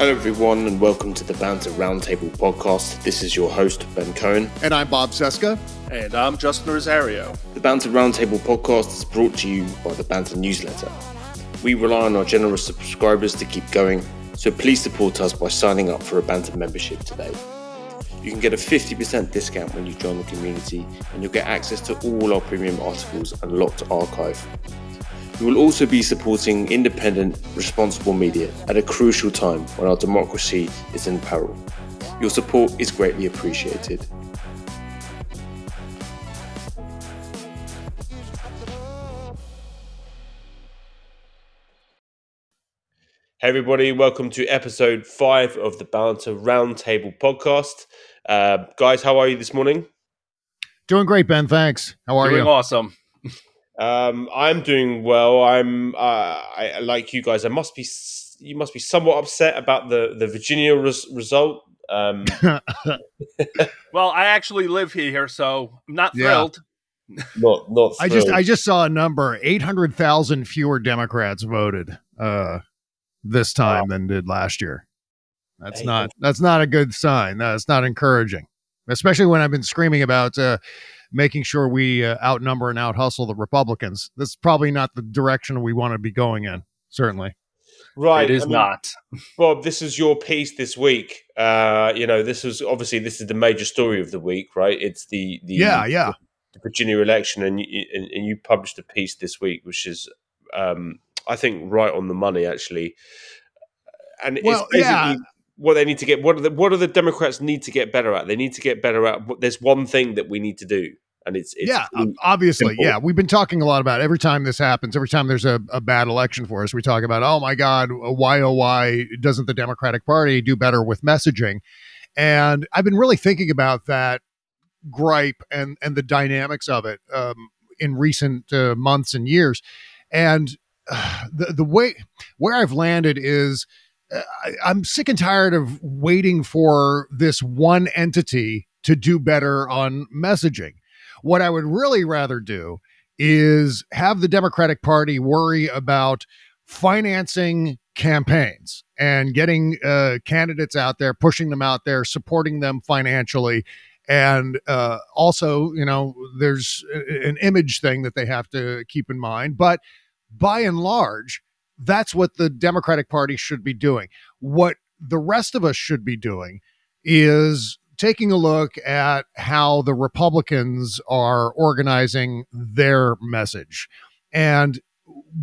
Hello, everyone, and welcome to the Banter Roundtable podcast. This is your host, Ben Cohen. And I'm Bob Cesca. And I'm Justin Rosario. The Banter Roundtable podcast is brought to you by the Banter newsletter. We rely on our generous subscribers to keep going, so please support us by signing up for a Banter membership today. You can get a 50% discount when you join the community, and you'll get access to all our premium articles and locked archive. We will also be supporting independent, responsible media at a crucial time when our democracy is in peril. Your support is greatly appreciated. Hey, everybody, welcome to episode five of the Banter Roundtable podcast. Uh, guys, how are you this morning? Doing great, Ben. Thanks. How are Doing you? awesome. Um, I'm doing well. I'm uh, I, like you guys. I must be. You must be somewhat upset about the the Virginia res- result. Um, well, I actually live here, so I'm not Yeah. thrilled. not not. I just. I just saw a number: eight hundred thousand fewer Democrats voted uh, this time than did last year. That's not that's not a good sign. That's not encouraging, especially when I've been screaming about uh, making sure we uh, outnumber and out hustle the Republicans. That's probably not the direction we want to be going in. Certainly. right. it is I mean, not. Bob. This is your piece this week. Uh, you know, this is obviously this is the major story of the week, right? It's the the Yeah, yeah. the Virginia election, and you, and, and you published a piece this week, which is, um, I think, right on the money actually. And Well, it's basically yeah. What they need to get. What are the what do the Democrats need to get better at? They need to get better at. There's one thing that we need to do, and it's, it's yeah, uh, obviously. simple. Yeah, we've been talking a lot about every time this happens, every time there's a, a bad election for us, we talk about, oh my God, why, oh, why doesn't the Democratic Party do better with messaging? And I've been really thinking about that gripe and, and the dynamics of it um, in recent uh, months and years. And uh, the, the way where I've landed is I, I'm sick and tired of waiting for this one entity to do better on messaging. What I would really rather do is have the Democratic Party worry about financing campaigns and getting uh, candidates out there, pushing them out there, supporting them financially. And uh, also, you know, there's an image thing that they have to keep in mind. But by and large, that's what the Democratic Party should be doing. What the rest of us should be doing is taking a look at how the Republicans are organizing their message. And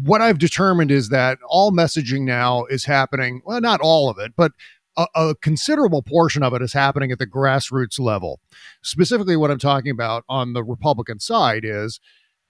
what I've determined is that all messaging now is happening, well, not all of it, but a, a considerable portion of it is happening at the grassroots level. Specifically, what I'm talking about on the Republican side is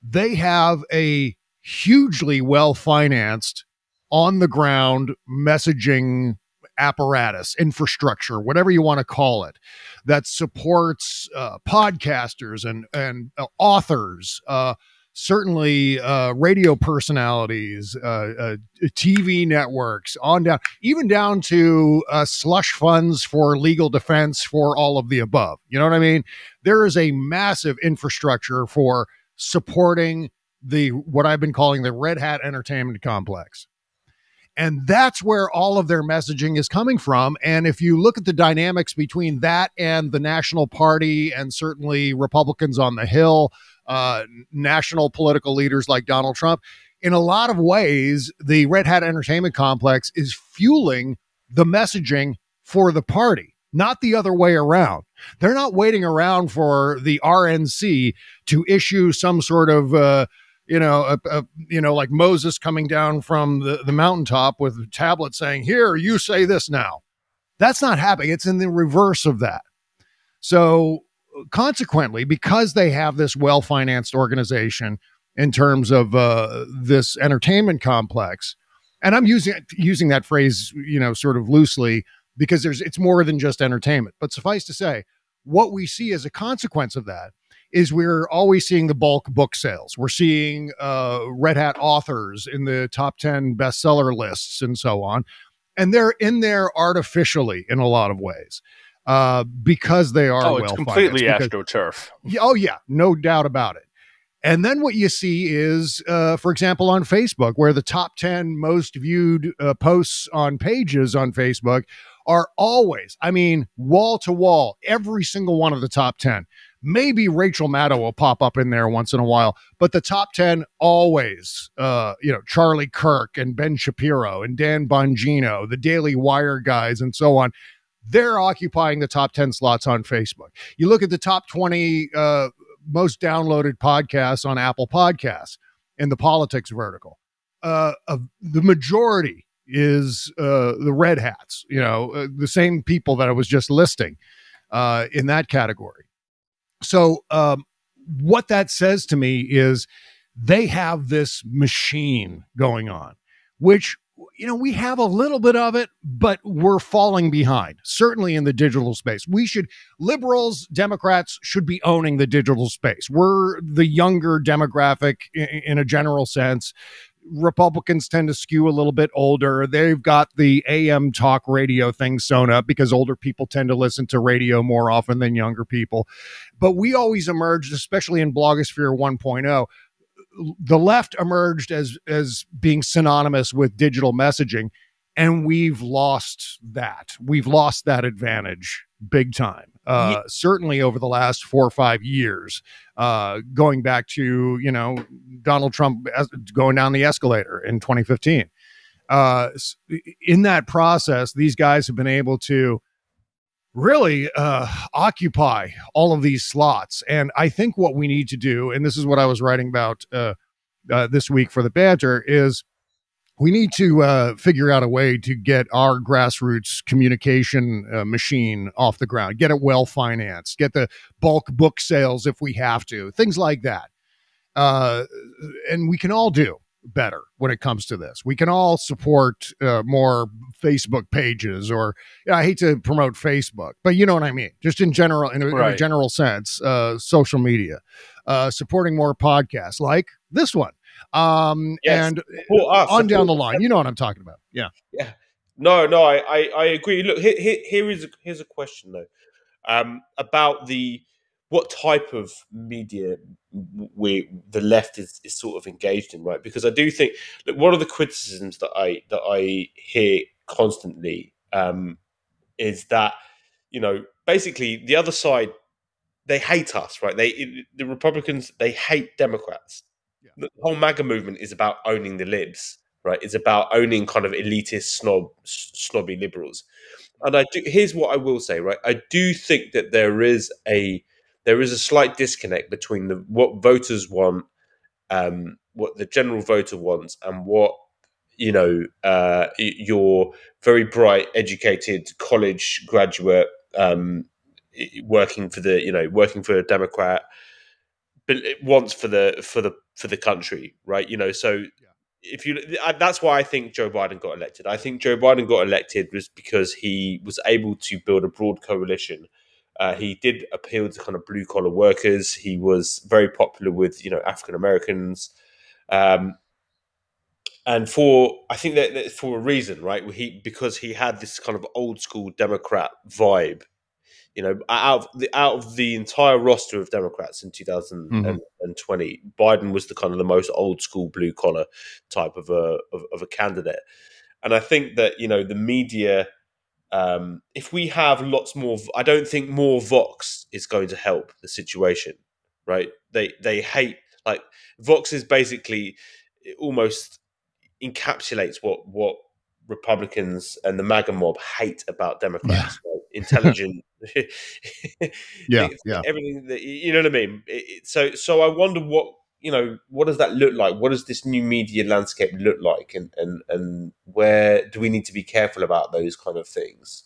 they have a hugely well financed, on the ground messaging apparatus, infrastructure, whatever you want to call it, that supports uh, podcasters and and uh, authors, uh, certainly uh, radio personalities, uh, uh, TV networks, on down, even down to slush funds for legal defense for all of the above. You know what I mean? There is a massive infrastructure for supporting the what I've been calling the Red Hat Entertainment Complex. And that's where all of their messaging is coming from. And if you look at the dynamics between that and the National Party, and certainly Republicans on the Hill, uh, national political leaders like Donald Trump, in a lot of ways, the Red Hat Entertainment Complex is fueling the messaging for the party, not the other way around. They're not waiting around for the RNC to issue some sort of uh, you know, a, a, you know, like Moses coming down from the, the mountaintop with a tablet saying, "Here, you say this now." That's not happening. It's in the reverse of that. So, consequently, because they have this well financed organization in terms of uh, this entertainment complex, and I'm using using that phrase, you know, sort of loosely because there's it's more than just entertainment. But suffice to say, what we see as a consequence of that is we're always seeing the bulk book sales. We're seeing uh, Red Hat authors in the top 10 bestseller lists and so on. And they're in there artificially in a lot of ways uh, because they are Oh, it's completely because- astroturf. oh yeah, no doubt about it. And then what you see is, uh, for example, on Facebook, where the top 10 most viewed uh, posts on pages on Facebook are always, I mean, wall to wall, every single one of the top 10. Maybe Rachel Maddow will pop up in there once in a while, but the top 10 always, uh, you know, Charlie Kirk and Ben Shapiro and Dan Bongino, the Daily Wire guys, and so on. They're occupying the top 10 slots on Facebook. You look at the top 20 uh, most downloaded podcasts on Apple Podcasts in the politics vertical. Uh, the majority is uh, the red hats, you know, uh, the same people that I was just listing uh, in that category. So, um, what that says to me is they have this machine going on, which you know, we have a little bit of it, but we're falling behind, certainly in the digital space. We should, liberals, Democrats should be owning the digital space. We're the younger demographic in, in a general sense. Republicans tend to skew a little bit older. They've got the AM talk radio thing sewn up because older people tend to listen to radio more often than younger people. But we always emerged, especially in blogosphere 1.0, the left emerged as as being synonymous with digital messaging and we've lost that we've lost that advantage big time uh, yeah. certainly over the last four or five years uh, going back to you know donald trump going down the escalator in 2015 uh, in that process these guys have been able to really uh, occupy all of these slots. And I think what we need to do, and this is what I was writing about uh, uh, this week for the Banter, is we need to uh, figure out a way to get our grassroots communication uh, machine off the ground, get it well financed, get the bulk book sales if we have to, things like that. Uh, and we can all do better when it comes to this. We can all support uh, more Facebook pages, or I hate to promote Facebook, but you know what I mean. Just in general, in a, right. in a general sense, uh, social media, uh, supporting more podcasts like this one, um, yes. and us, on down the line. You know what I'm talking about? Yeah, yeah. No, no, I, I, I agree. Look, here, here is a, here's a question though um, about the what type of media we the left is, is sort of engaged in, right? Because I do think that one of the criticisms that I that I hear constantly um, is that you know basically the other side they hate us, right? They the Republicans they hate Democrats. Yeah. The whole MAGA movement is about owning the libs, right? It's about owning kind of elitist snob snobby liberals. And I do. Here's what I will say, right? I do think that there is a there is a slight disconnect between the what voters want, um, what the general voter wants, and what you know uh, your very bright, educated college graduate um, working for the you know working for a Democrat, but wants for the for the for the country, right? You know, so if you that's why I think Joe Biden got elected. I think Joe Biden got elected was because he was able to build a broad coalition uh, he did appeal to kind of blue collar workers. He was very popular with you know African Americans, um, and for I think that, that, for a reason, right? He because he had this kind of old school Democrat vibe. You know, out of the out of the entire roster of Democrats in 2020, mm-hmm. Biden was the kind of the most old school blue collar type of a of, of a candidate, and I think that you know the media um, if we have lots more, I don't think more Vox is going to help the situation. Right? They they hate like Vox is basically almost encapsulates what what Republicans and the MAGA mob hate about Democrats. Yeah. Right? Intelligent, yeah, yeah, everything that you know what I mean. It, so so I wonder what you know, what does that look like? What does this new media landscape look like, and and and where do we need to be careful about those kind of things?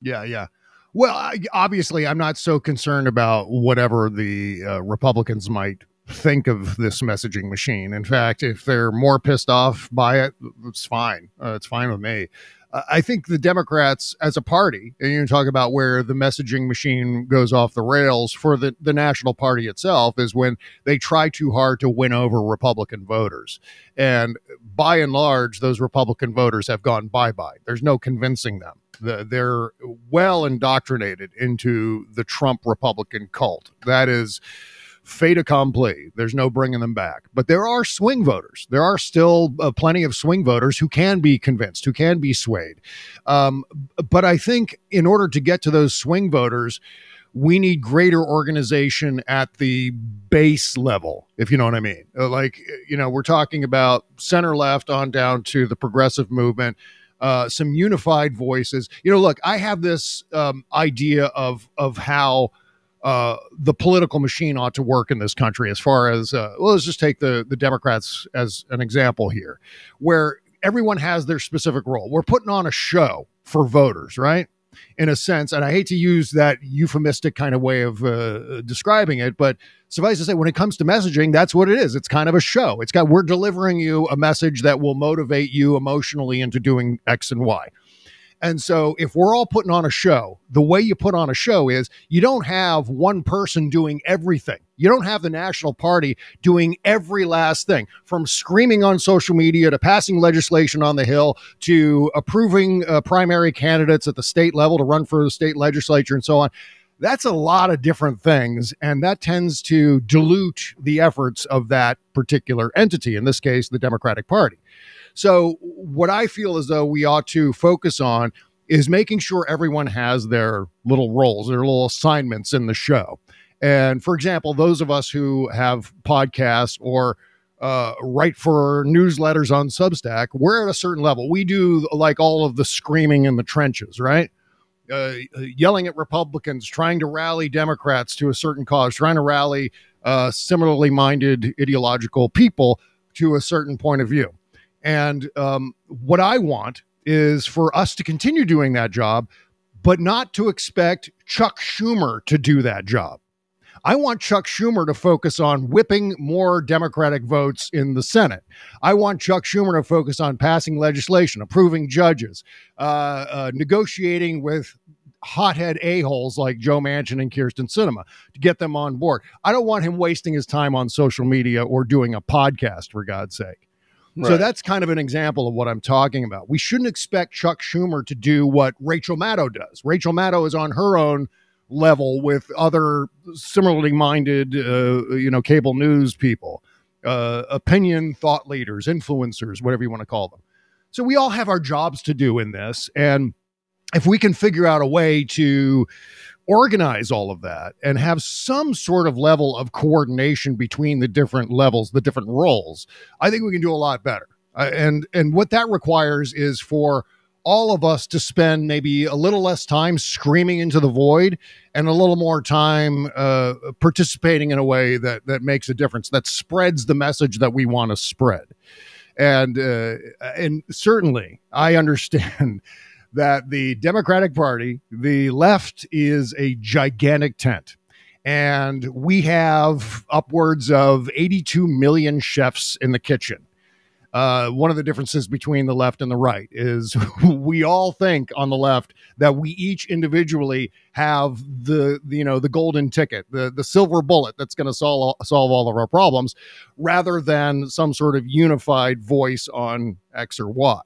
Yeah, yeah. Well, I, obviously, I'm not so concerned about whatever the uh, Republicans might think of this messaging machine. In fact, if they're more pissed off by it, it's fine. Uh, it's fine with me. I think the Democrats as a party, and you talk about where the messaging machine goes off the rails for the, the national party itself is when they try too hard to win over Republican voters. And by and large, those Republican voters have gone bye bye. There's no convincing them. The, they're well indoctrinated into the Trump Republican cult. That is fait accompli. There's no bringing them back. But there are swing voters. There are still uh, plenty of swing voters who can be convinced, who can be swayed. Um, but I think in order to get to those swing voters, we need greater organization at the base level, if you know what I mean. Uh, like, you know, we're talking about center left on down to the progressive movement. Uh, some unified voices. You know, look, I have this um, idea of of how uh, the political machine ought to work in this country. As far as uh, well, let's just take the the Democrats as an example here, where everyone has their specific role. We're putting on a show for voters, right? in a sense. And I hate to use that euphemistic kind of way of uh, describing it, but suffice to say, when it comes to messaging, that's what it is. It's kind of a show. It's got, we're delivering you a message that will motivate you emotionally into doing X and Y. And so, if we're all putting on a show, the way you put on a show is you don't have one person doing everything. You don't have the National Party doing every last thing from screaming on social media to passing legislation on the Hill to approving uh, primary candidates at the state level to run for the state legislature and so on. That's a lot of different things. And that tends to dilute the efforts of that particular entity, in this case, the Democratic Party. So, what I feel as though we ought to focus on is making sure everyone has their little roles, their little assignments in the show. And for example, those of us who have podcasts or uh, write for newsletters on Substack, we're at a certain level. We do like all of the screaming in the trenches, right? Uh, yelling at Republicans, trying to rally Democrats to a certain cause, trying to rally uh, similarly minded ideological people to a certain point of view. And um, what I want is for us to continue doing that job, but not to expect Chuck Schumer to do that job. I want Chuck Schumer to focus on whipping more Democratic votes in the Senate. I want Chuck Schumer to focus on passing legislation, approving judges, uh, uh, negotiating with hothead a-holes like Joe Manchin and Kyrsten Sinema to get them on board. I don't want him wasting his time on social media or doing a podcast, for God's sake. Right. So that's kind of an example of what I'm talking about. We shouldn't expect Chuck Schumer to do what Rachel Maddow does. Rachel Maddow is on her own level with other similarly minded, uh, you know, cable news people, uh, opinion thought leaders, influencers, whatever you want to call them. So we all have our jobs to do in this. And if we can figure out a way to organize all of that and have some sort of level of coordination between the different levels, the different roles, I think we can do a lot better. Uh, and and what that requires is for all of us to spend maybe a little less time screaming into the void and a little more time uh, participating in a way that that makes a difference that spreads the message that we want to spread and uh, and certainly i understand that the Democratic Party, the left, is a gigantic tent. And we have upwards of 82 million chefs in the kitchen. Uh, one of the differences between the left and the right is we all think on the left that we each individually have the, the you know the golden ticket, the the silver bullet that's going to solve solve all of our problems, rather than some sort of unified voice on X or Y.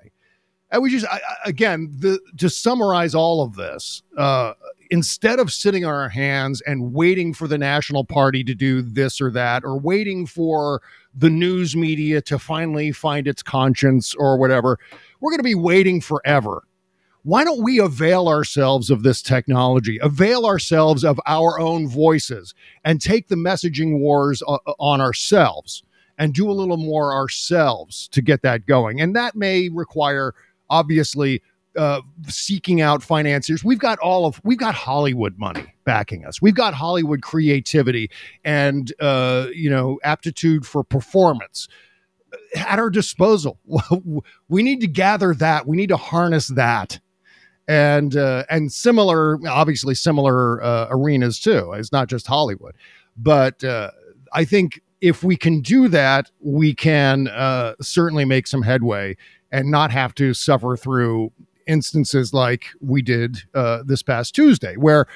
And we just, I, again, the, to summarize all of this, uh, instead of sitting on our hands and waiting for the national party to do this or that, or waiting for the news media to finally find its conscience or whatever, we're going to be waiting forever. Why don't we avail ourselves of this technology, avail ourselves of our own voices, and take the messaging wars uh, on ourselves and do a little more ourselves to get that going? And that may require obviously uh, seeking out financiers. We've got all of we've got Hollywood money backing us. We've got Hollywood creativity and uh, you know aptitude for performance at our disposal. we need to gather that. We need to harness that. And uh, and similar, obviously similar uh, arenas too. It's not just Hollywood, but uh, I think if we can do that, we can uh, certainly make some headway and not have to suffer through instances like we did uh, this past Tuesday, where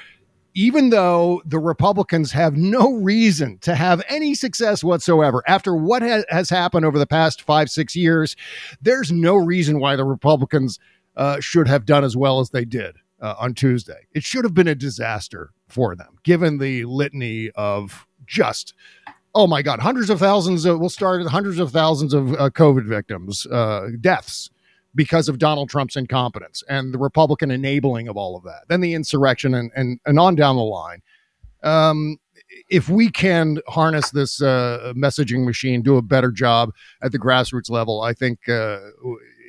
even though the Republicans have no reason to have any success whatsoever after what ha- has happened over the past five, six years, there's no reason why the Republicans uh, should have done as well as they did uh, on Tuesday. It should have been a disaster for them, given the litany of just oh my god hundreds of thousands of, we'll start at hundreds of thousands of uh, covid victims uh, deaths because of donald trump's incompetence and the republican enabling of all of that then the insurrection and and, and on down the line um, if we can harness this uh, messaging machine do a better job at the grassroots level i think uh,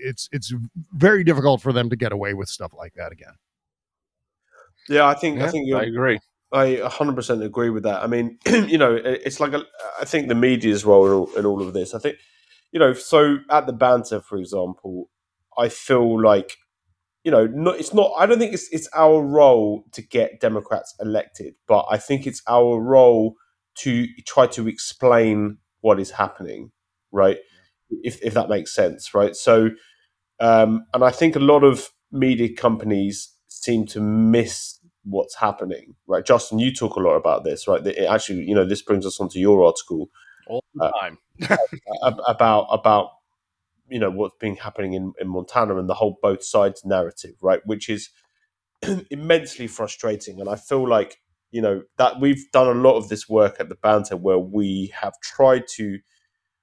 it's it's very difficult for them to get away with stuff like that again yeah i think Yeah, i think I you're agree. I 100% agree with that. I mean, you know, it's like a, I think the media's role in all, in all of this. I think, you know, so at the banter, for example, I feel like, you know, not, it's not. I don't think it's it's our role to get Democrats elected, but I think it's our role to try to explain what is happening, right? If if that makes sense, right? So, um, and I think a lot of media companies seem to miss what's happening, right? Justin, you talk a lot about this, right? It actually, you know, this brings us onto your article All the Uh, time. ab- about about you know what's been happening in, in Montana and the whole both sides narrative, right? Which is immensely frustrating, and I feel like you know that we've done a lot of this work at the banter where we have tried to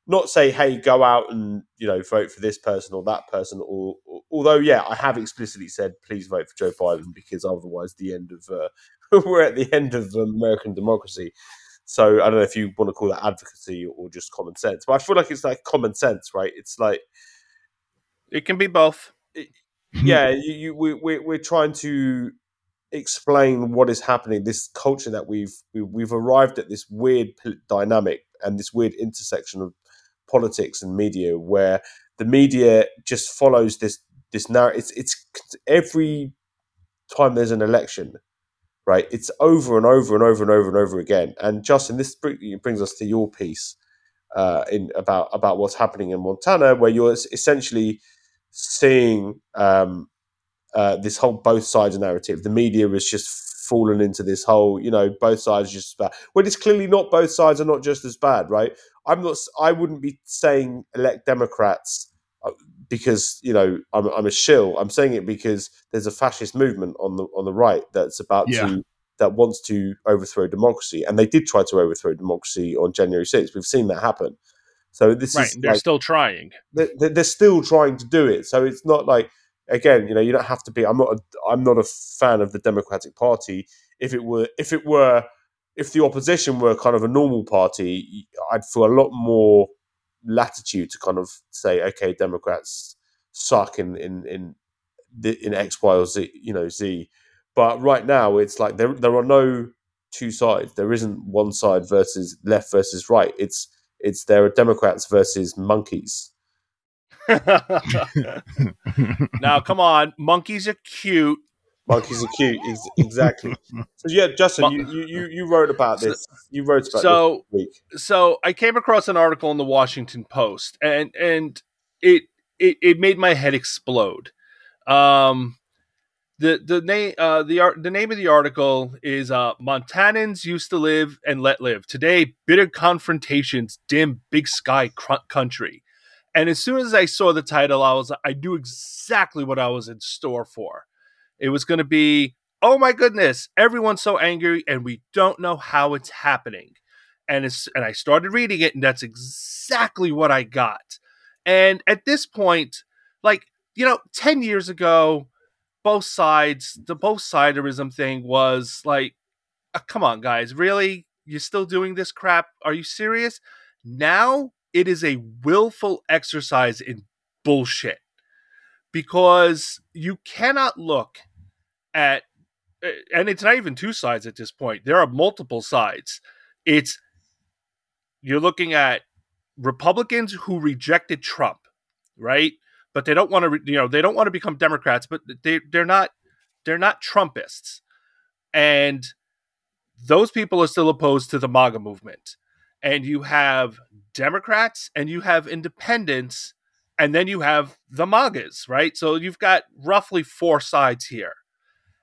not say, "Hey, go out and you know vote for this person or that person," or, or although, yeah, I have explicitly said, "Please vote for Joe Biden," because otherwise, the end of uh, we're at the end of American democracy. So I don't know if you want to call that advocacy or just common sense, but I feel like it's like common sense, right? It's like It can be both. yeah, you, you we, we we're trying to explain what is happening. This culture that we've we, we've arrived at this weird dynamic and this weird intersection of politics and media, where the media just follows this this narrative. It's it's every time there's an election, right? It's over and over and over and over and over again. And Justin, this brings us to your piece uh, in about about what's happening in Montana, where you're essentially seeing um, uh, this whole both sides narrative. The media is just fallen into this whole, you know, both sides are just as bad. When it's clearly not both sides are not just as bad, right? I'm not. I wouldn't be saying elect Democrats uh, because you know I'm, I'm a shill. I'm saying it because there's a fascist movement on the on the right that's about Yeah. to that wants to overthrow democracy, and they did try to overthrow democracy on January 6th. We've seen that happen. So this Right. is They're like, still trying. they're they're still trying to do it. So it's not like again, you know, you don't have to be. I'm not. A, I'm not a fan of the Democratic Party. If it were, if it were, if the opposition were kind of a normal party, I'd feel a lot more latitude to kind of say, okay, Democrats suck in in in in X, Y, or Z. You know, Z. But right now, it's like there there are no two sides. There isn't one side versus left versus right. It's it's there are Democrats versus monkeys. now, come on. Monkeys are cute. Monkeys are cute. Exactly. So yeah, Justin, you, you you you wrote about this. You wrote about So, this week. so I came across an article in the Washington Post, and and it it, it made my head explode. Um, the the name uh, the art the name of the article is uh, Montanans used to live and let live. Today, bitter confrontations dim big sky cr- country. And as soon as I saw the title, I was I knew exactly what I was in store for. It was going to be, oh my goodness, everyone's so angry, and we don't know how it's happening and it's and I started reading it, and that's exactly what I got. And at this point, like you know, ten years ago, both sides, the both siderism thing was like, uh, come on, guys, really, you're still doing this crap? Are you serious? Now it is a willful exercise in bullshit because you cannot look at and it's not even two sides at this point. There are multiple sides. It's you're looking at Republicans who rejected Trump, right? But they don't want to, you know, they don't want to become Democrats, but they they're not they're not Trumpists, and those people are still opposed to the MAGA movement. And you have Democrats and you have independents, and then you have the MAGAs, right? So you've got roughly four sides here.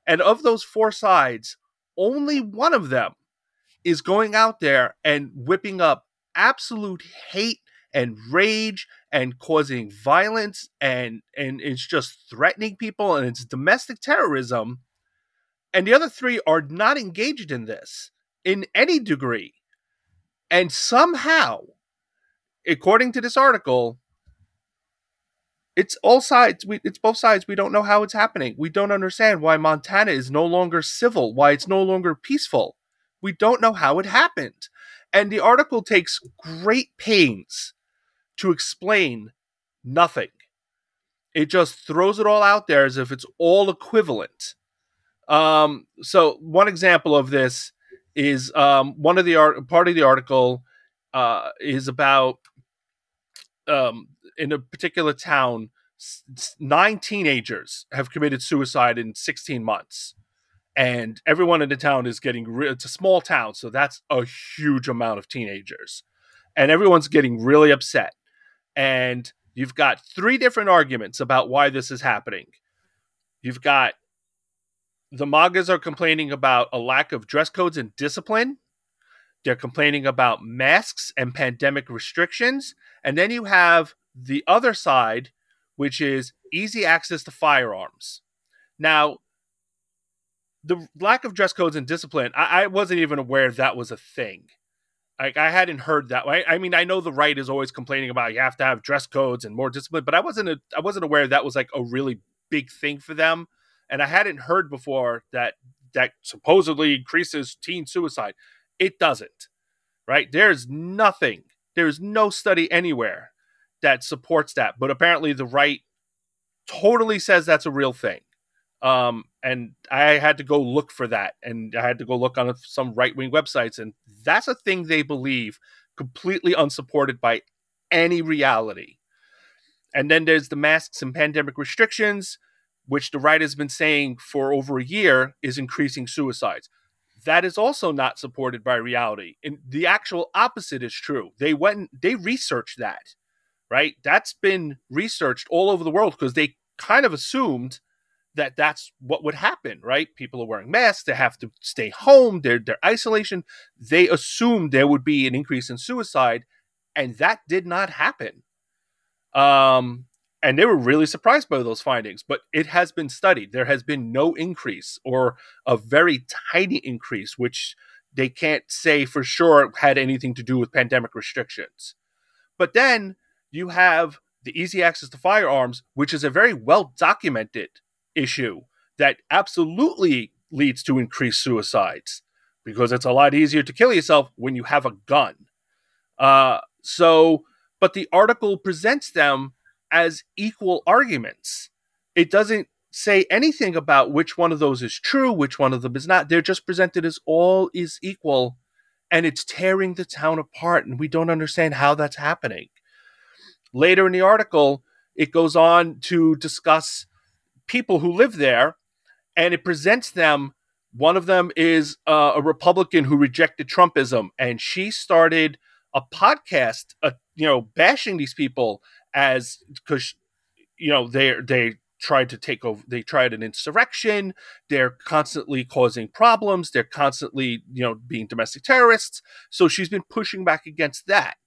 And of those four sides, only one of them is going out there and whipping up absolute hate and rage and causing violence and and it's just threatening people and it's domestic terrorism and the other three are not engaged in this in any degree And somehow, according to this article, it's all sides. We, it's both sides. We don't know how it's happening. We don't understand why Montana is no longer civil, why it's no longer peaceful. We don't know how it happened. And the article takes great pains to explain nothing. It just throws it all out there as if it's all equivalent. Um, so one example of this is um, one of the art part of the article uh, is about um, in a particular town, nine teenagers have committed suicide in 16 months. And everyone in the town is getting, re- it's a small town, so that's a huge amount of teenagers. And everyone's getting really upset. And you've got three different arguments about why this is happening. You've got the MAGAs are complaining about a lack of dress codes and discipline. They're complaining about masks and pandemic restrictions. And then you have the other side, which is easy access to firearms. Now, the lack of dress codes and discipline, I, I wasn't even aware that was a thing. Like I hadn't heard that. I, I mean, I know the right is always complaining about you have to have dress codes and more discipline, but I wasn't a, I wasn't aware that was like a really big thing for them, and I hadn't heard before that that supposedly increases teen suicide. It doesn't. Right? There's nothing. There's no study anywhere that supports that, but apparently the right totally says that's a real thing. Um, and I had to go look for that, and I had to go look on some right wing websites, and that's a thing they believe, completely unsupported by any reality. And then there's the masks and pandemic restrictions, which the right has been saying for over a year is increasing suicides. That is also not supported by reality. And the actual opposite is true. They went, they researched that right? That's been researched all over the world because they kind of assumed that that's what would happen, right? People are wearing masks, they have to stay home, their isolation. They assumed there would be an increase in suicide, and that did not happen. Um, and they were really surprised by those findings, but it has been studied. There has been no increase or a very tiny increase, which they can't say for sure had anything to do with pandemic restrictions. But then you have the easy access to firearms, which is a very well documented issue that absolutely leads to increased suicides because it's a lot easier to kill yourself when you have a gun. Uh, so, but the article presents them as equal arguments. It doesn't say anything about which one of those is true, which one of them is not. They're just presented as all is equal, and it's tearing the town apart, and we don't understand how that's happening. Later in the article, it goes on to discuss people who live there, and it presents them. One of them is uh, a Republican who rejected Trumpism, and she started a podcast, uh, you know, bashing these people as because you know they they tried to take over they tried an insurrection. They're constantly causing problems. They're constantly you know being domestic terrorists. So she's been pushing back against that.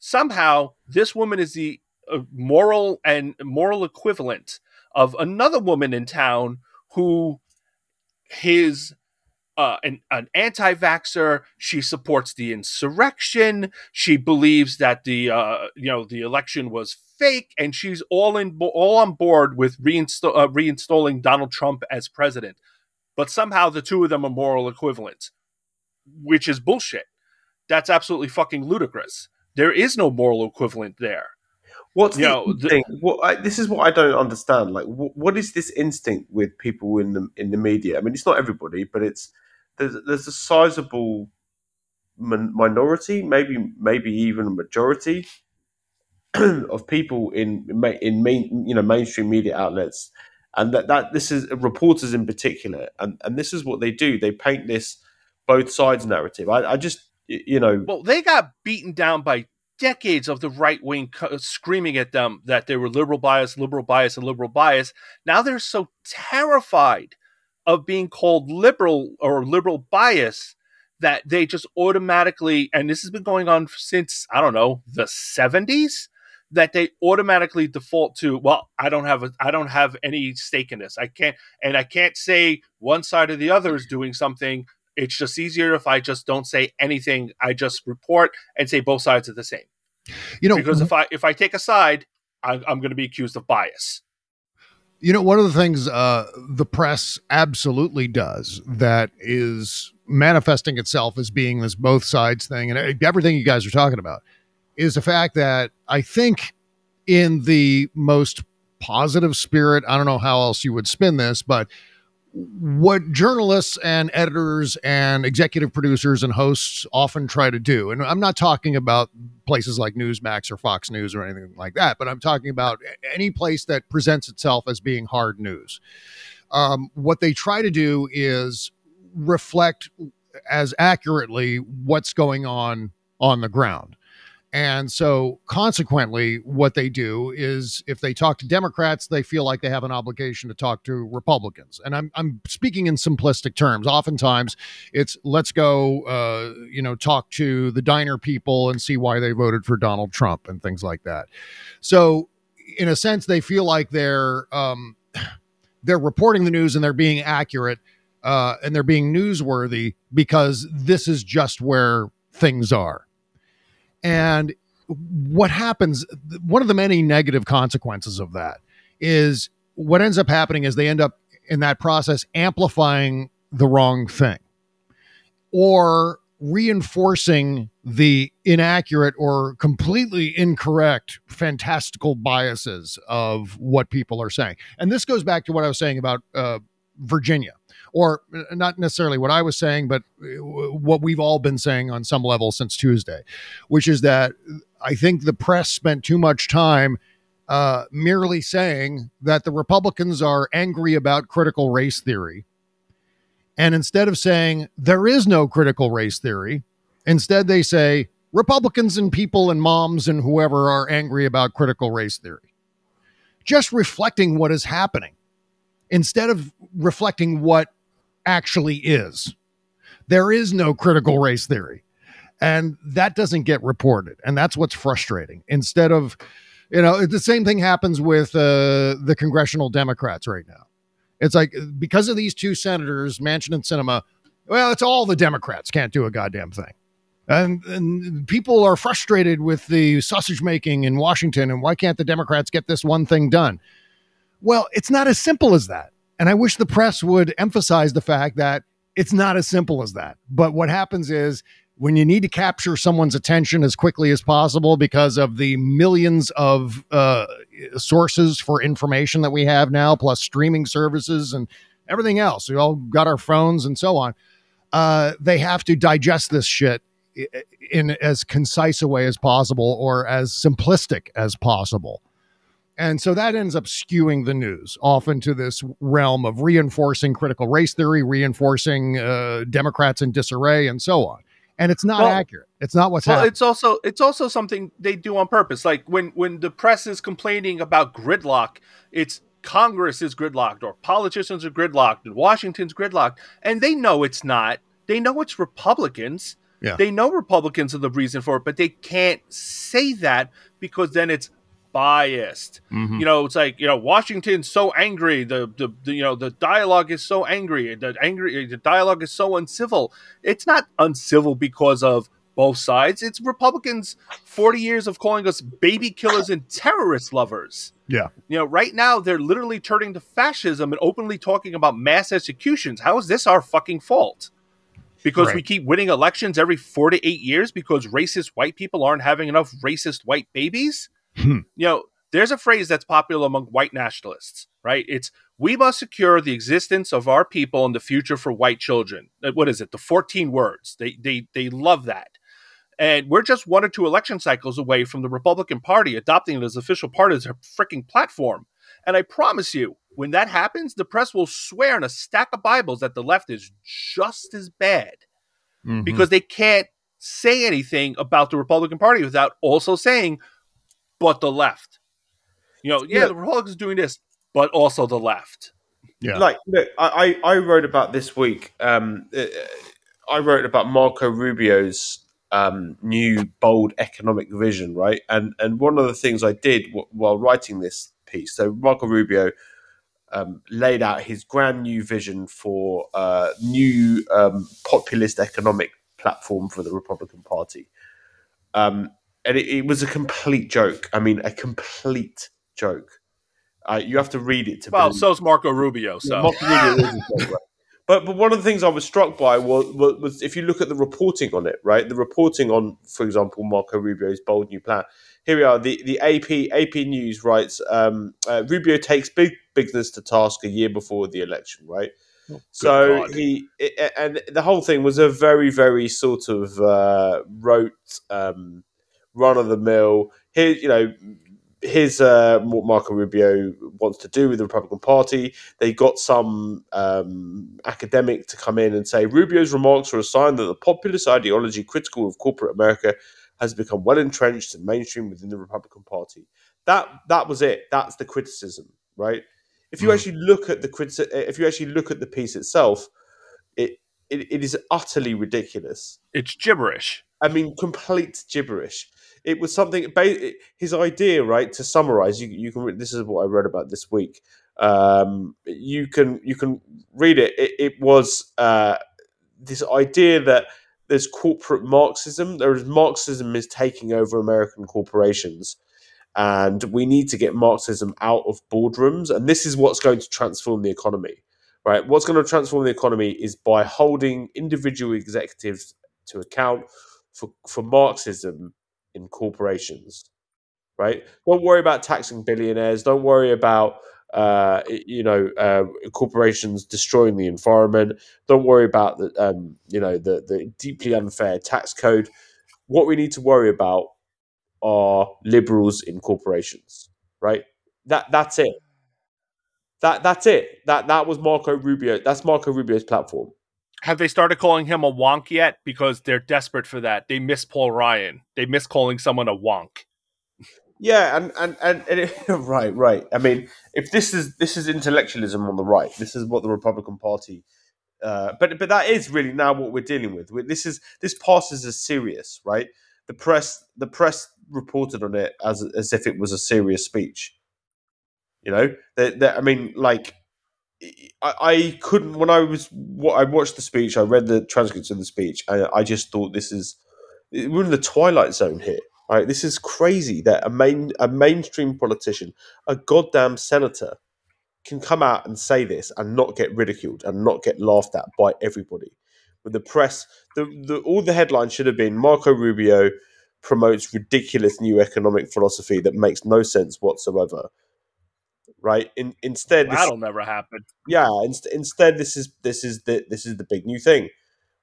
Somehow this woman is the uh, moral and moral equivalent of another woman in town who is uh, an, an anti-vaxxer. She supports the insurrection. She believes that the uh, you know the election was fake, and she's all in all on board with reinsta- uh, reinstalling Donald Trump as president. But somehow the two of them are moral equivalents, which is bullshit. That's absolutely fucking ludicrous. There is no moral equivalent there. What's you the know? The, what, I, this is what I don't understand. Like, what, what is this instinct with people in the in the media? I mean, it's not everybody, but it's there's there's a sizable minority, maybe maybe even a majority of people in in main you know mainstream media outlets, and that that this is reporters in particular, and and this is what they do. They paint this both sides narrative. I, I just you know. Well, they got beaten down by decades of the right wing co- uh, screaming at them that they were liberal bias, liberal bias, and liberal bias. Now they're so terrified of being called liberal or liberal bias that they just automatically, and this has been going on since, I don't know, the 70s that they automatically default to well i don't have a i don't have any stake in this i can't and i can't say one side or the other is doing something It's just easier if I just don't say anything. I just report and say both sides are the same. You know, because if I if I take a side, I, I'm going to be accused of bias. You know, one of the things uh, the press absolutely does that is manifesting itself as being this both sides thing, and everything you guys are talking about is the fact that I think in the most positive spirit, I don't know how else you would spin this, but what journalists and editors and executive producers and hosts often try to do, and I'm not talking about places like Newsmax or Fox News or anything like that, but I'm talking about any place that presents itself as being hard news. Um, what they try to do is reflect as accurately what's going on on the ground. And so, consequently, what they do is if they talk to Democrats, they feel like they have an obligation to talk to Republicans. And I'm, I'm speaking in simplistic terms. Oftentimes, it's let's go, uh, you know, talk to the diner people and see why they voted for Donald Trump and things like that. So, in a sense, they feel like they're um, they're reporting the news and they're being accurate uh, and they're being newsworthy because this is just where things are. And what happens, one of the many negative consequences of that is what ends up happening is they end up in that process amplifying the wrong thing or reinforcing the inaccurate or completely incorrect fantastical biases of what people are saying. And this goes back to what I was saying about uh, Virginia or uh, not necessarily what I was saying, but uh, what we've all been saying on some level since Tuesday, which is that I think the press spent too much time uh, merely saying that the Republicans are angry about critical race theory. And instead of saying there is no critical race theory, instead they say Republicans and people and moms and whoever are angry about critical race theory. Just reflecting what is happening instead of reflecting what actually is. There is no critical race theory. And that doesn't get reported. And that's what's frustrating. Instead of, you know, the same thing happens with uh, the congressional Democrats right now. It's like because of these two senators, Manchin and Sinema, well, it's all the Democrats can't do a goddamn thing. And, and people are frustrated with the sausage making in Washington. And why can't the Democrats get this one thing done? Well, it's not as simple as that. And I wish the press would emphasize the fact that it's not as simple as that. But what happens is when you need to capture someone's attention as quickly as possible because of the millions of uh, sources for information that we have now, plus streaming services and everything else, we all got our phones and so on. Uh, they have to digest this shit in as concise a way as possible or as simplistic as possible. And so that ends up skewing the news off into this realm of reinforcing critical race theory, reinforcing uh, Democrats in disarray, and so on. And it's not well, accurate. It's not what's well, happening. It's also it's also something they do on purpose. Like when when the press is complaining about gridlock, it's Congress is gridlocked or politicians are gridlocked and Washington's gridlocked, and they know it's not. They know it's Republicans. Yeah. They know Republicans are the reason for it, but they can't say that because then it's biased. Mm-hmm. You know, it's like you know Washington's so angry. The, the, the you know the dialogue is so angry. The angry the dialogue is so uncivil. It's not uncivil because of both sides. It's Republicans 40 years of calling us baby killers and terrorist lovers. Yeah. You know, right now they're literally turning to fascism and openly talking about mass executions. How is this our fucking fault? Because right. we keep winning elections every four to eight years because racist white people aren't having enough racist white babies? Hmm. You know, there's a phrase that's popular among white nationalists, right? It's we must secure the existence of our people and the future for white children. Uh, what is it? The 14 words. They they they love that. And we're just one or two election cycles away from the Republican Party adopting it as official part of their freaking platform. And I promise you, when that happens, the press will swear in a stack of Bibles that the left is just as bad mm-hmm. because they can't say anything about the Republican Party without also saying but the left. You know, yeah, yeah. the Republicans doing this, but also the left. Yeah, like look, I I wrote about this week. Um, uh, I wrote about Marco Rubio's um, new bold economic vision, right? And and one of the things I did w- while writing this piece, so Marco Rubio um, laid out his grand new vision for a new um, populist economic platform for the Republican Party. Um, and it, it, was a complete joke. I mean, a complete joke. Uh, you have to read it to. Well, believe. so's Marco Rubio. So. Marco Rubio But but one of the things I was struck by was, was, was if you look at the reporting on it, right? The reporting on, for example, Marco Rubio's bold new plan. Here we are. The the AP AP News writes um, uh, Rubio takes big business to task a year before the election, right? Oh, so God. he it, and the whole thing was a very very sort of uh, rote, um, run of the mill. Here, you know, here's uh, what Marco Rubio wants to do with the Republican Party. They got some um, academic to come in and say Rubio's remarks are a sign that the populist ideology critical of corporate America has become well entrenched and mainstream within the Republican Party. That that was it. That's the criticism, right? If you mm. actually look at the criti- if you actually look at the piece itself, it, it it is utterly ridiculous. It's gibberish. I mean, complete gibberish it was something. His idea, right? To summarize, you you can. This is what I read about this week. Um, you can you can read it. It, it was uh, this idea that there's corporate Marxism. There is Marxism is taking over American corporations, and we need to get Marxism out of boardrooms. And this is what's going to transform the economy. Right? What's going to transform the economy is by holding individual executives to account for for Marxism in corporations, right? Don't worry about taxing billionaires. Don't worry about uh, you know uh, corporations destroying the environment. Don't worry about the um, you know the the deeply unfair tax code. What we need to worry about are liberals in corporations, right? That that's it. That that's it. That that was Marco Rubio. That's Marco Rubio's platform. Have they started calling him a wonk yet? Because they're desperate for that. They miss Paul Ryan. They miss calling someone a wonk. Yeah, and and and, and it, right, right. I mean, if this is this is intellectualism on the right, this is what the Republican Party. Uh, but but that is really now what we're dealing with. This is this passes as serious, right? The press the press reported on it as as if it was a serious speech. You know, that I mean, like I, I couldn't when I was what I watched the speech. I read the transcripts of the speech, and I just thought this is we're in the twilight zone here. Right, this is crazy that a main a mainstream politician, a goddamn senator, can come out and say this and not get ridiculed and not get laughed at by everybody. With the press, the, the all the headlines should have been Marco Rubio promotes ridiculous new economic philosophy that makes no sense whatsoever right? In, instead, that'll this, never happen. Yeah, in, instead, this is this is the this is the big new thing,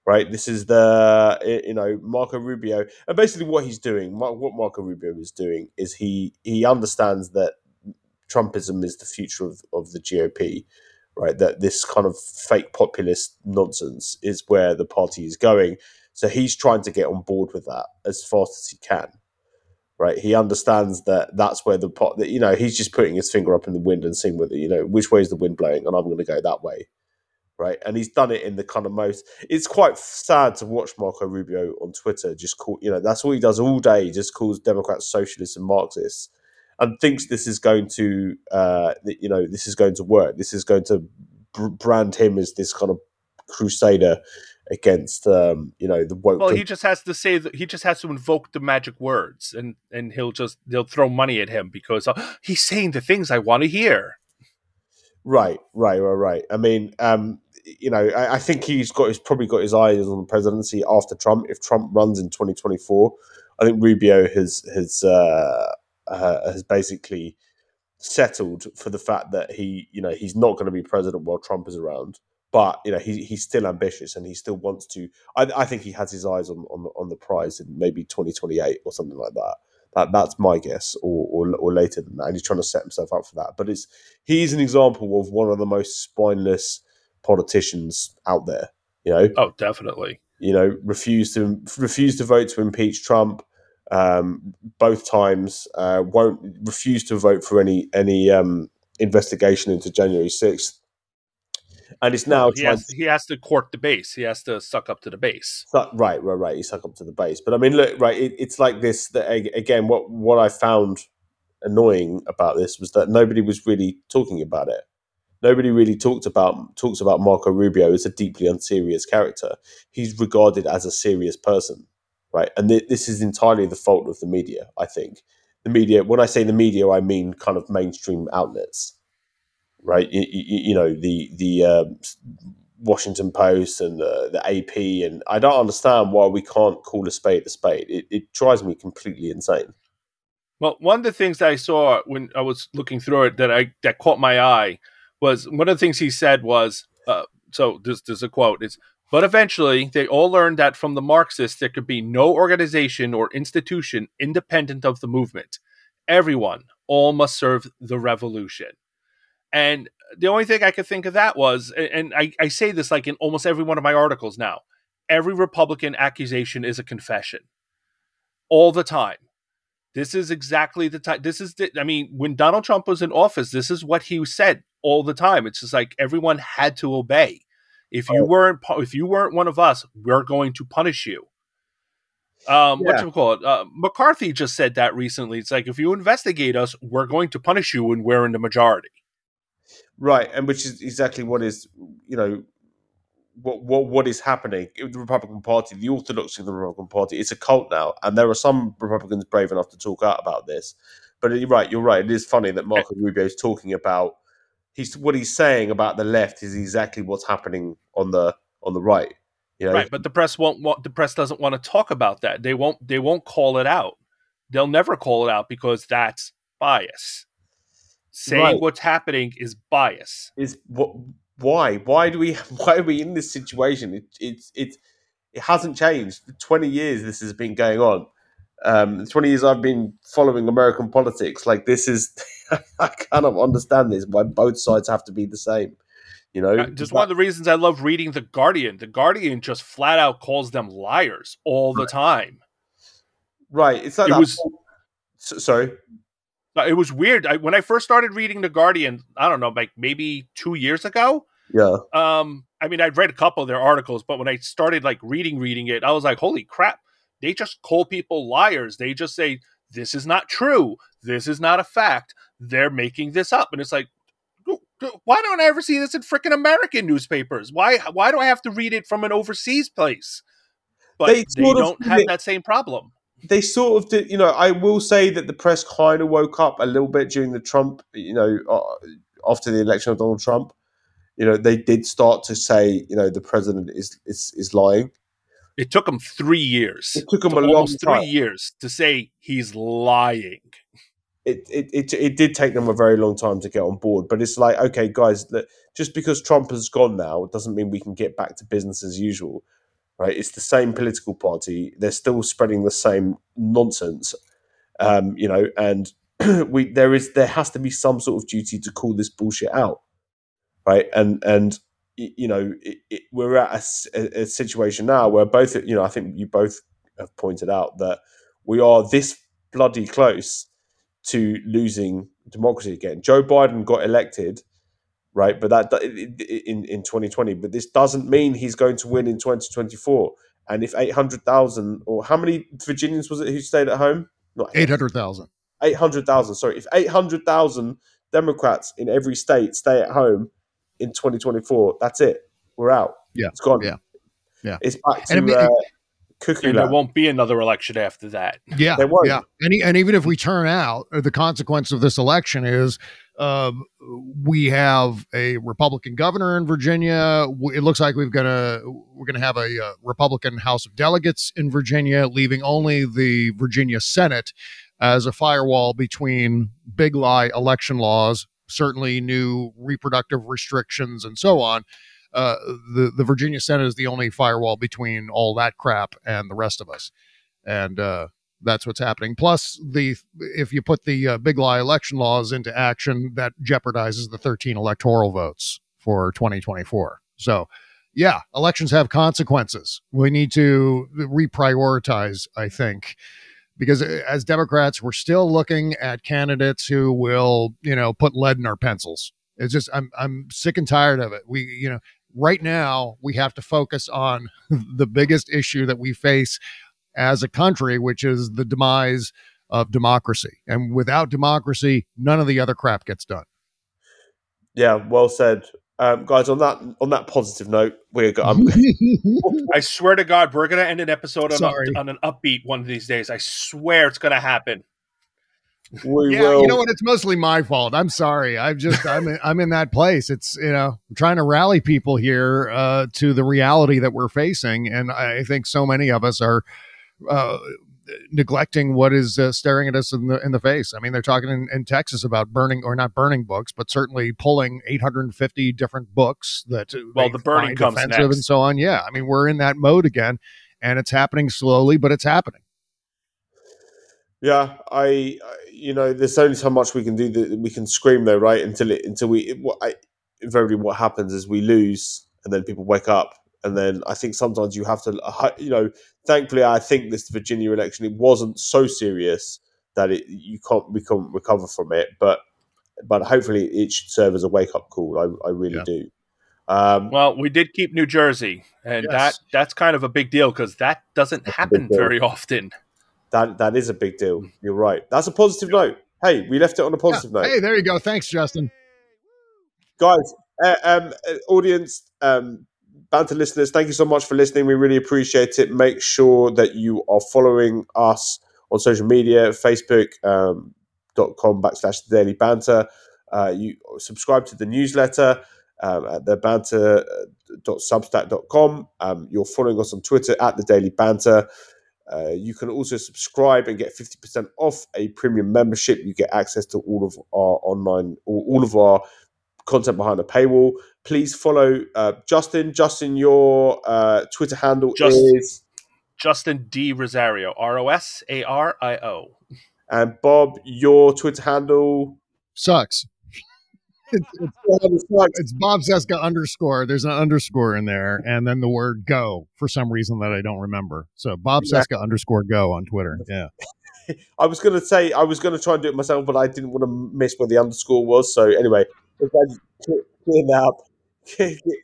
right? This is the you know Marco Rubio, and basically what he's doing, what Marco Rubio is doing, is he he understands that Trumpism is the future of, of the GOP, right? That this kind of fake populist nonsense is where the party is going. So he's trying to get on board with that as fast as he can right? He understands that that's where the pot that you know he's just putting his finger up in the wind and seeing whether you know which way is the wind blowing, and I'm going to go that way, right? And he's done it in the kind of most. It's quite sad to watch Marco Rubio on Twitter just call you know that's all he does all day. He just calls Democrats socialists and Marxists, and thinks this is going to uh, you know this is going to work. This is going to brand him as this kind of crusader against um, you know the woke. Well, he just has to say that he just has to invoke the magic words, and and he'll just they'll throw money at him because uh, he's saying the things I want to hear. Right, right, right, right. I mean, um, you know, I, I, think he's got he's probably got his eyes on the presidency after Trump. If Trump runs in twenty twenty four, I think Rubio has has uh, uh, has basically settled for the fact that he you know he's not going to be president while Trump is around but you know he, he's still ambitious and he still wants to. I, I think he has his eyes on on the, on the prize in maybe twenty twenty eight or something like that. That that's my guess, or, or, or later than that. And he's trying to set himself up for that. But it's he's an example of one of the most spineless politicians out there. You know. Oh, definitely. You know, refused to refuse to vote to impeach Trump um, both times. Uh, won't refuse to vote for any any um, investigation into January sixth and it's now he has, to, he has to court the base. He has to suck up to the base. Suck, right, right, right. He suck up to the base. But I mean, look, right. It, it's like this. That again, what what I found annoying about this was that nobody was really talking about it. Nobody really talked about talks about Marco Rubio as a deeply unserious character. He's regarded as a serious person, right? And th- this is entirely the fault of the media. I think the media. When I say the media, I mean kind of mainstream outlets, right? You, you, you know the the uh, Washington Post and the, the AP, and I don't understand why we can't call a spade a spade. It, it drives me completely insane. Well, one of the things that I saw when I was looking through it that I that caught my eye was one of the things he said was uh, so this, this is a quote is but eventually they all learned that from the marxists there could be no organization or institution independent of the movement everyone all must serve the revolution and the only thing i could think of that was and I, I say this like in almost every one of my articles now every republican accusation is a confession all the time this is exactly the time. This is the, I mean, when Donald Trump was in office, this is what he said all the time. It's just like everyone had to obey. If you oh. weren't, if you weren't one of us, we're going to punish you. Um, yeah. what you call it? Uh, McCarthy just said that recently. It's like if you investigate us, we're going to punish you when we're in the majority. Right, and which is exactly what is you know what what what is happening in the Republican Party, the orthodoxy of the Republican Party. It's a cult now, and there are some Republicans brave enough to talk out about this. But you're right, you're right. It is funny that Marco eh. Rubio is talking about he's what he's saying about the left is exactly what's happening on the on the right. You know? Right, but the press won't want the press doesn't want to talk about that. They won't they won't call it out. They'll never call it out because that's bias. Saying right. what's happening is bias. Is what why? Why do we? Why are we in this situation? It, it's it it hasn't changed. for Twenty years this has been going on. Um, Twenty years I've been following American politics. Like this is, I cannot understand this. Why both sides have to be the same. You know, just one of the reasons I love reading The Guardian. The Guardian just flat out calls them liars all the time. Right. It's like it was. sorry. It was weird. I, when I first started reading The Guardian, I don't know, like maybe two years ago. Yeah. Um, I mean, I'd read a couple of their articles, but when I started like reading, reading it, I was like, holy crap! They just call people liars. They just say this is not true. This is not a fact. They're making this up, and it's like, why don't I ever see this in freaking American newspapers? Why? Why do I have to read it from an overseas place? But they, they don't have it, that same problem they sort of did, you know, I will say that the press kind of woke up a little bit during the Trump, you know, uh, after the election of Donald Trump. You know, they did start to say, you know, the president is is, is lying. It took them three years. It took them a long three years to say he's lying. It, it, it, it did take them a very long time to get on board, but it's like, okay, guys, that just because Trump has gone now doesn't mean we can get back to business as usual right? It's the same political party. They're still spreading the same nonsense, um, you know. And we there is there has to be some sort of duty to call this bullshit out, right? And and you know it, it, we're at a, a, situation now where both you know I think you both have pointed out that we are this bloody close to losing democracy again. Joe Biden got elected right? But that in in 2020, but this doesn't mean he's going to win in 2024. And if 800,000 or how many Virginians was it who stayed at home? Not 800,000. 800,000. Sorry, if 800,000 Democrats in every state stay at home in 2024, that's it. We're out. Yeah, it's gone. Yeah, yeah. It's back to. And uh, cuckoo and there won't be another election after that. Yeah, there won't. yeah. And, and even if we turn out, the consequence of this election is um, we have a Republican governor in Virginia. It looks like we've got a we're going to have a, a, uh, Republican House of Delegates in Virginia, leaving only the Virginia Senate as a firewall between big lie election laws, certainly new reproductive restrictions, and so on. Uh, the the Virginia Senate is the only firewall between all that crap and the rest of us, and uh, that's what's happening. Plus, the if you put the uh, big lie election laws into action, that jeopardizes the 13 electoral votes for 2024. So, yeah, elections have consequences. We need to reprioritize, I think, because uh, as Democrats, we're still looking at candidates who will, you know, put lead in our pencils. It's just I'm I'm sick and tired of it. We, you know, right now we have to focus on the biggest issue that we face as a country, which is the demise of democracy. And without democracy, none of the other crap gets done. Yeah, well said, um, guys. On that on that positive note, we're go- I'm, swear to God, we're gonna end an episode on, a, on an upbeat one of these days. I swear it's gonna happen. We yeah, will. you know what? It's mostly my fault. I'm sorry. I've just I'm in, I'm in that place. It's you know I'm trying to rally people here uh, to the reality that we're facing, and I think so many of us are uh, neglecting what is uh, staring at us in the in the face. I mean, they're talking in, in Texas about burning or not burning books, but certainly pulling 850 different books that uh, Well, the burning comes next. and so on. Yeah, I mean, we're in that mode again, and it's happening slowly, but it's happening. Yeah, I, I- you know, there's only so much we can do. That we can scream though, right? Until it, until we, it, what I, invariably, what happens is we lose, and then people wake up, and then I think sometimes you have to, uh, you know, thankfully, I think this Virginia election it wasn't so serious that it you can't we can't recover from it, but but hopefully it should serve as a wake up call. I, I really Yeah. do. Um, Well, we did keep New Jersey, and Yes. that that's kind of a big deal because that doesn't That's happen very often. That that is a big deal. You're right. That's a positive note. Hey, we left it on a positive Yeah. note. Hey, there you go. Thanks, Justin. guys, uh, um, uh, audience, um, banter listeners, thank you so much for listening. We really appreciate it. Make sure that you are following us on social media, Facebook um, dot com backslash the daily banter. Uh, you subscribe to the newsletter um, at the banter dot substack dot com. Um, you're following us on Twitter at the daily banter. Uh, you can also subscribe and get 50% off a premium membership. You get access to all of our online, all, all of our content behind a paywall. Please follow uh, Justin. Justin, your uh, Twitter handle Just- is, Justin D. Rosario, R O S A R I O. and Bob, your Twitter handle. Sucks. It's, it's, it's Bob Cesca underscore. There's an underscore in there, and then the word go for some reason that I don't remember. So Bob Yeah. Cesca underscore go on Twitter. Yeah. I was going to say I was going to try and do it myself, but I didn't want to miss where the underscore was. So anyway, if I clear clear that up.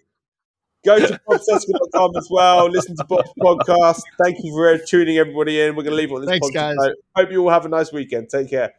Go to bobcesca.com as well. Listen to Bob's podcast. Thank you for tuning everybody in. We're going to leave on this Thanks, positive guys. Hope you all have a nice weekend. Take care.